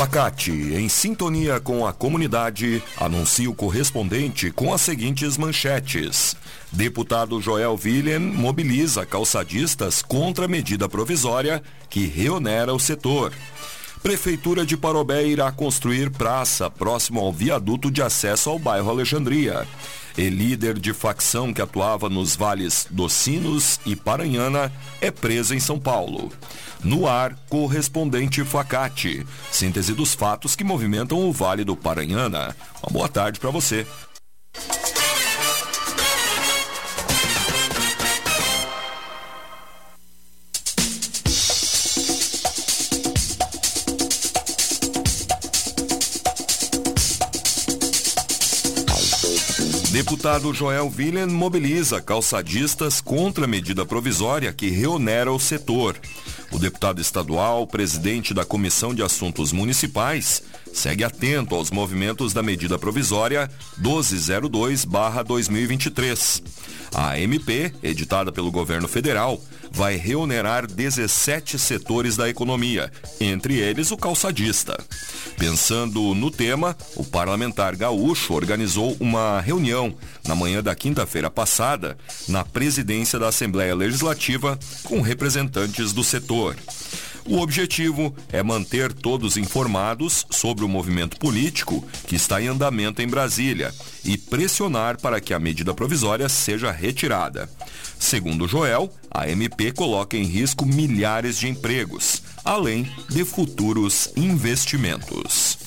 Facate, em sintonia com a comunidade, anuncia o correspondente com as seguintes manchetes. Deputado Joel William mobiliza calçadistas contra a medida provisória que reonera o setor. Prefeitura de Parobé irá construir praça próximo ao viaduto de acesso ao bairro Alexandria. E líder de facção que atuava nos vales dos Sinos e Paranhana é preso em São Paulo. No ar, correspondente Facate. Síntese dos fatos que movimentam o Vale do Paranhana. Uma boa tarde para você. Deputado Joel William mobiliza calçadistas contra a medida provisória que reonera o setor. O deputado estadual, presidente da Comissão de Assuntos Municipais, segue atento aos movimentos da medida provisória 1202-2023. A MP, editada pelo governo federal, vai reonerar 17 setores da economia, entre eles o calçadista. Pensando no tema, o parlamentar gaúcho organizou uma reunião na manhã da quinta-feira passada na presidência da Assembleia Legislativa com representantes do setor. O objetivo é manter todos informados sobre o movimento político que está em andamento em Brasília e pressionar para que a medida provisória seja retirada. Segundo Joel, a MP coloca em risco milhares de empregos, além de futuros investimentos.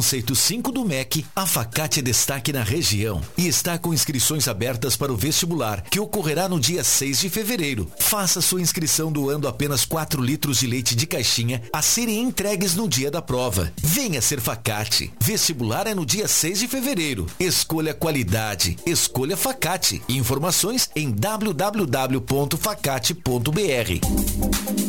Conceito 5 do MEC, a Facate é destaque na região e está com inscrições abertas para o vestibular, que ocorrerá no dia 6 de fevereiro. Faça sua inscrição doando apenas 4 litros de leite de caixinha a serem entregues no dia da prova. Venha ser Facate. Vestibular é no dia 6 de fevereiro. Escolha qualidade. Escolha Facate. Informações em www.facate.br.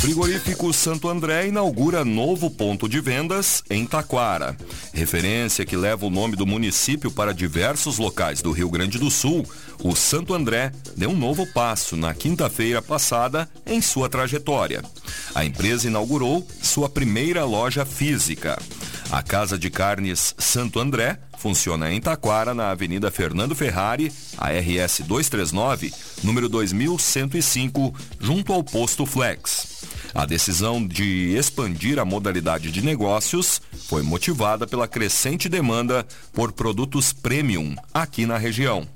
Frigorífico Santo André inaugura novo ponto de vendas em Taquara. Referência que leva o nome do município para diversos locais do Rio Grande do Sul, o Santo André deu um novo passo na quinta-feira passada em sua trajetória. A empresa inaugurou sua primeira loja física. A Casa de Carnes Santo André funciona em Taquara, na Avenida Fernando Ferrari, a RS 239, número 2105, junto ao posto Flex. A decisão de expandir a modalidade de negócios foi motivada pela crescente demanda por produtos premium aqui na região.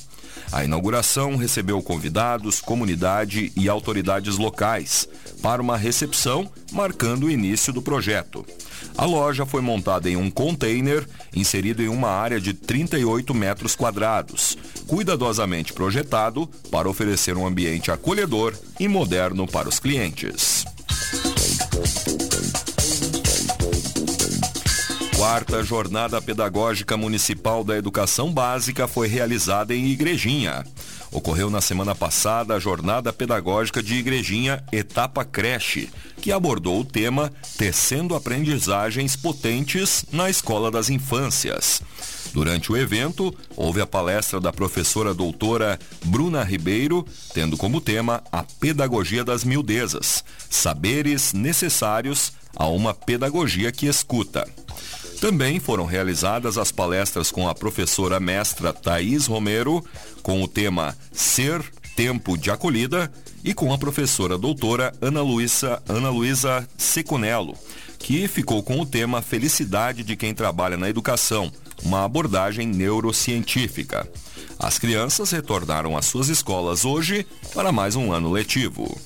A inauguração recebeu convidados, comunidade e autoridades locais para uma recepção marcando o início do projeto. A loja foi montada em um container inserido em uma área de 38 metros quadrados, cuidadosamente projetado para oferecer um ambiente acolhedor e moderno para os clientes. Quarta Jornada Pedagógica Municipal da Educação Básica foi realizada em Igrejinha. Ocorreu na semana passada a Jornada Pedagógica de Igrejinha Etapa Creche, que abordou o tema Tecendo Aprendizagens Potentes na Escola das Infâncias. Durante o evento, houve a palestra da professora doutora Bruna Ribeiro, tendo como tema a pedagogia das miudezas, saberes necessários a uma pedagogia que escuta. Também foram realizadas as palestras com a professora mestra Thaís Romero, com o tema Ser Tempo de Acolhida, e com a professora doutora Ana Luísa, Ana Luísa Seconello, que ficou com o tema Felicidade de quem trabalha na educação, uma abordagem neurocientífica. As crianças retornaram às suas escolas hoje para mais um ano letivo.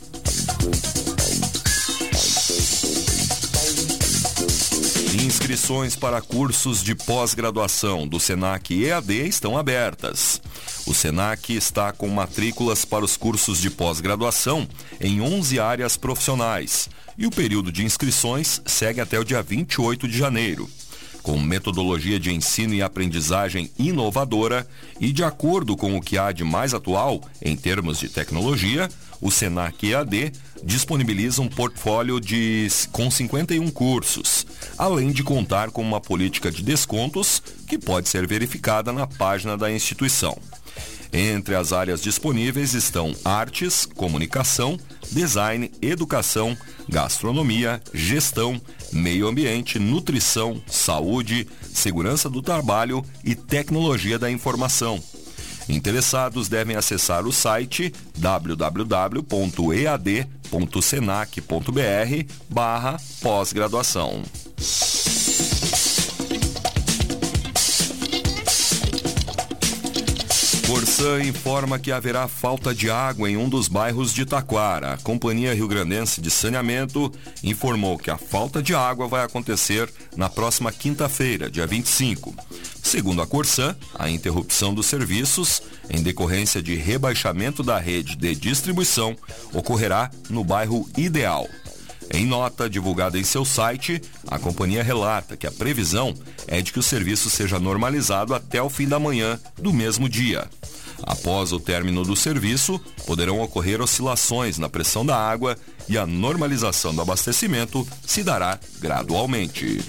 Inscrições para cursos de pós-graduação do Senac EAD estão abertas. O Senac está com matrículas para os cursos de pós-graduação em 11 áreas profissionais e o período de inscrições segue até o dia 28 de janeiro. Com metodologia de ensino e aprendizagem inovadora e de acordo com o que há de mais atual em termos de tecnologia, o Senac EAD disponibiliza um portfólio de com 51 cursos, além de contar com uma política de descontos que pode ser verificada na página da instituição. Entre as áreas disponíveis estão artes, comunicação, design, educação, gastronomia, gestão, meio ambiente, nutrição, saúde, segurança do trabalho e tecnologia da informação. Interessados devem acessar o site www.ead.senac.br barra pós-graduação. Corsã informa que haverá falta de água em um dos bairros de Taquara. A Companhia Rio Grandense de Saneamento informou que a falta de água vai acontecer na próxima quinta-feira, dia 25. Segundo a Corsã, a interrupção dos serviços, em decorrência de rebaixamento da rede de distribuição, ocorrerá no bairro Ideal. Em nota divulgada em seu site, a companhia relata que a previsão é de que o serviço seja normalizado até o fim da manhã do mesmo dia. Após o término do serviço, poderão ocorrer oscilações na pressão da água e a normalização do abastecimento se dará gradualmente.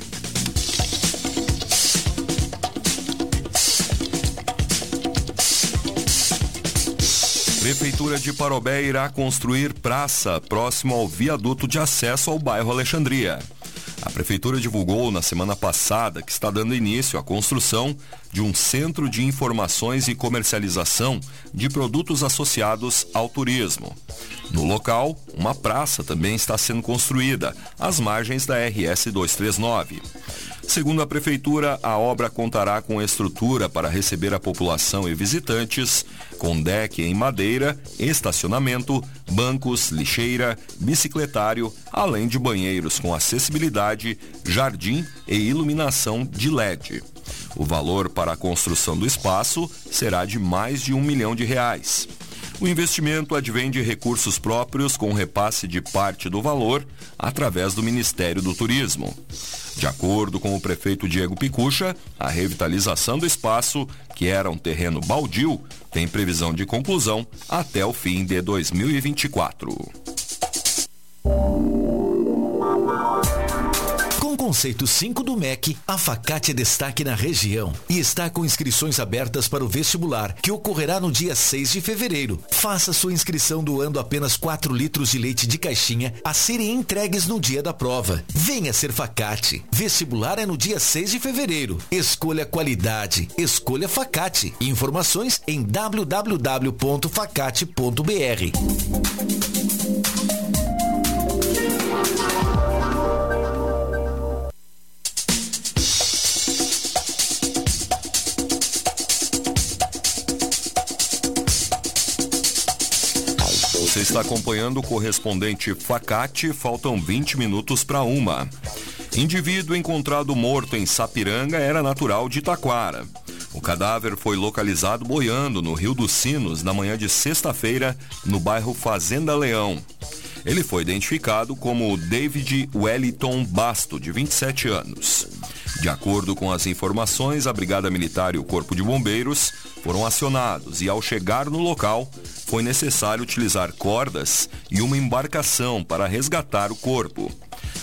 Prefeitura de Parobé irá construir praça próximo ao viaduto de acesso ao bairro Alexandria. A Prefeitura divulgou na semana passada que está dando início à construção de um centro de informações e comercialização de produtos associados ao turismo. No local, uma praça também está sendo construída, às margens da RS 239. Segundo a Prefeitura, a obra contará com estrutura para receber a população e visitantes, com deck em madeira, estacionamento, bancos, lixeira, bicicletário, além de banheiros com acessibilidade, jardim e iluminação de LED. O valor para a construção do espaço será de mais de um milhão de reais. O investimento advém de recursos próprios com repasse de parte do valor através do Ministério do Turismo. De acordo com o prefeito Diego Picucha, a revitalização do espaço, que era um terreno baldio, tem previsão de conclusão até o fim de 2024. Conceito 5 do MEC, a Facate é destaque na região e está com inscrições abertas para o vestibular, que ocorrerá no dia 6 de fevereiro. Faça sua inscrição doando apenas 4 litros de leite de caixinha a serem entregues no dia da prova. Venha ser Facate. Vestibular é no dia 6 de fevereiro. Escolha qualidade. Escolha Facate. Informações em www.facate.br. Você está acompanhando o correspondente Facate, faltam 20 minutos para uma. Indivíduo encontrado morto em Sapiranga era natural de Taquara. O cadáver foi localizado boiando no Rio dos Sinos na manhã de sexta-feira, no bairro Fazenda Leão. Ele foi identificado como David Wellington Basto, de 27 anos. De acordo com as informações, a Brigada Militar e o Corpo de Bombeiros foram acionados e, ao chegar no local, foi necessário utilizar cordas e uma embarcação para resgatar o corpo.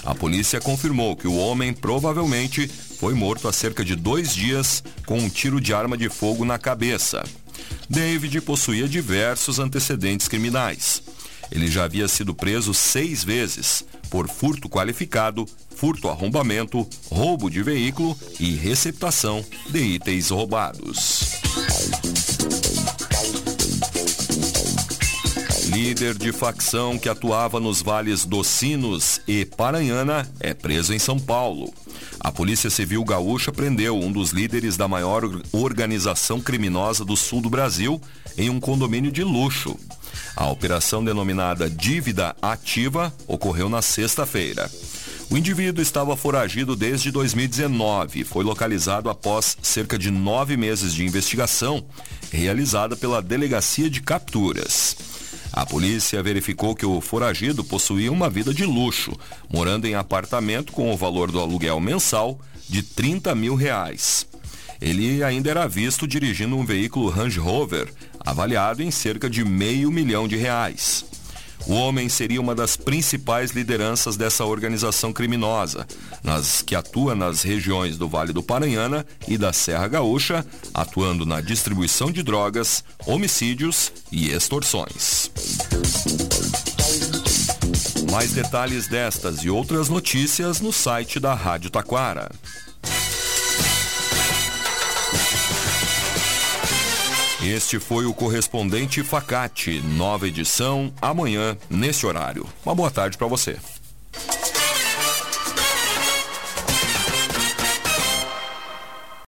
A polícia confirmou que o homem provavelmente foi morto há cerca de dois dias com um tiro de arma de fogo na cabeça. David possuía diversos antecedentes criminais. Ele já havia sido preso seis vezes por furto qualificado, furto arrombamento, roubo de veículo e receptação de itens roubados. Líder de facção que atuava nos vales dos Sinos e Paranhana é preso em São Paulo. A Polícia Civil Gaúcha prendeu um dos líderes da maior organização criminosa do sul do Brasil em um condomínio de luxo. A operação denominada Dívida Ativa ocorreu na sexta-feira. O indivíduo estava foragido desde 2019 e foi localizado após cerca de nove meses de investigação realizada pela Delegacia de Capturas. A polícia verificou que o foragido possuía uma vida de luxo, morando em apartamento com o valor do aluguel mensal de 30 mil reais. Ele ainda era visto dirigindo um veículo Range Rover, avaliado em cerca de meio milhão de reais. O homem seria uma das principais lideranças dessa organização criminosa, nas, que atua nas regiões do Vale do Paranhana e da Serra Gaúcha, atuando na distribuição de drogas, homicídios e extorsões. Mais detalhes destas e outras notícias no site da Rádio Taquara. Este foi o correspondente Facate, nova edição, amanhã, nesse horário. Uma boa tarde para você.